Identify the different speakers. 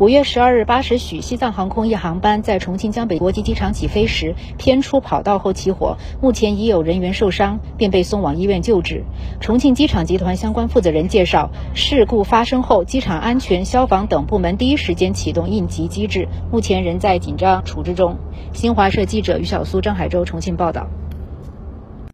Speaker 1: 五月十二日八时许西藏航空一航班在重庆江北国际机场起飞时偏出跑道后起火目前已有人员受伤并被送往医院救治。重庆机场集团相关负责人介绍事故发生后机场安全消防等部门第一时间启动应急机制目前仍在紧张处置中。新华社记者于小苏张海洲重庆报道。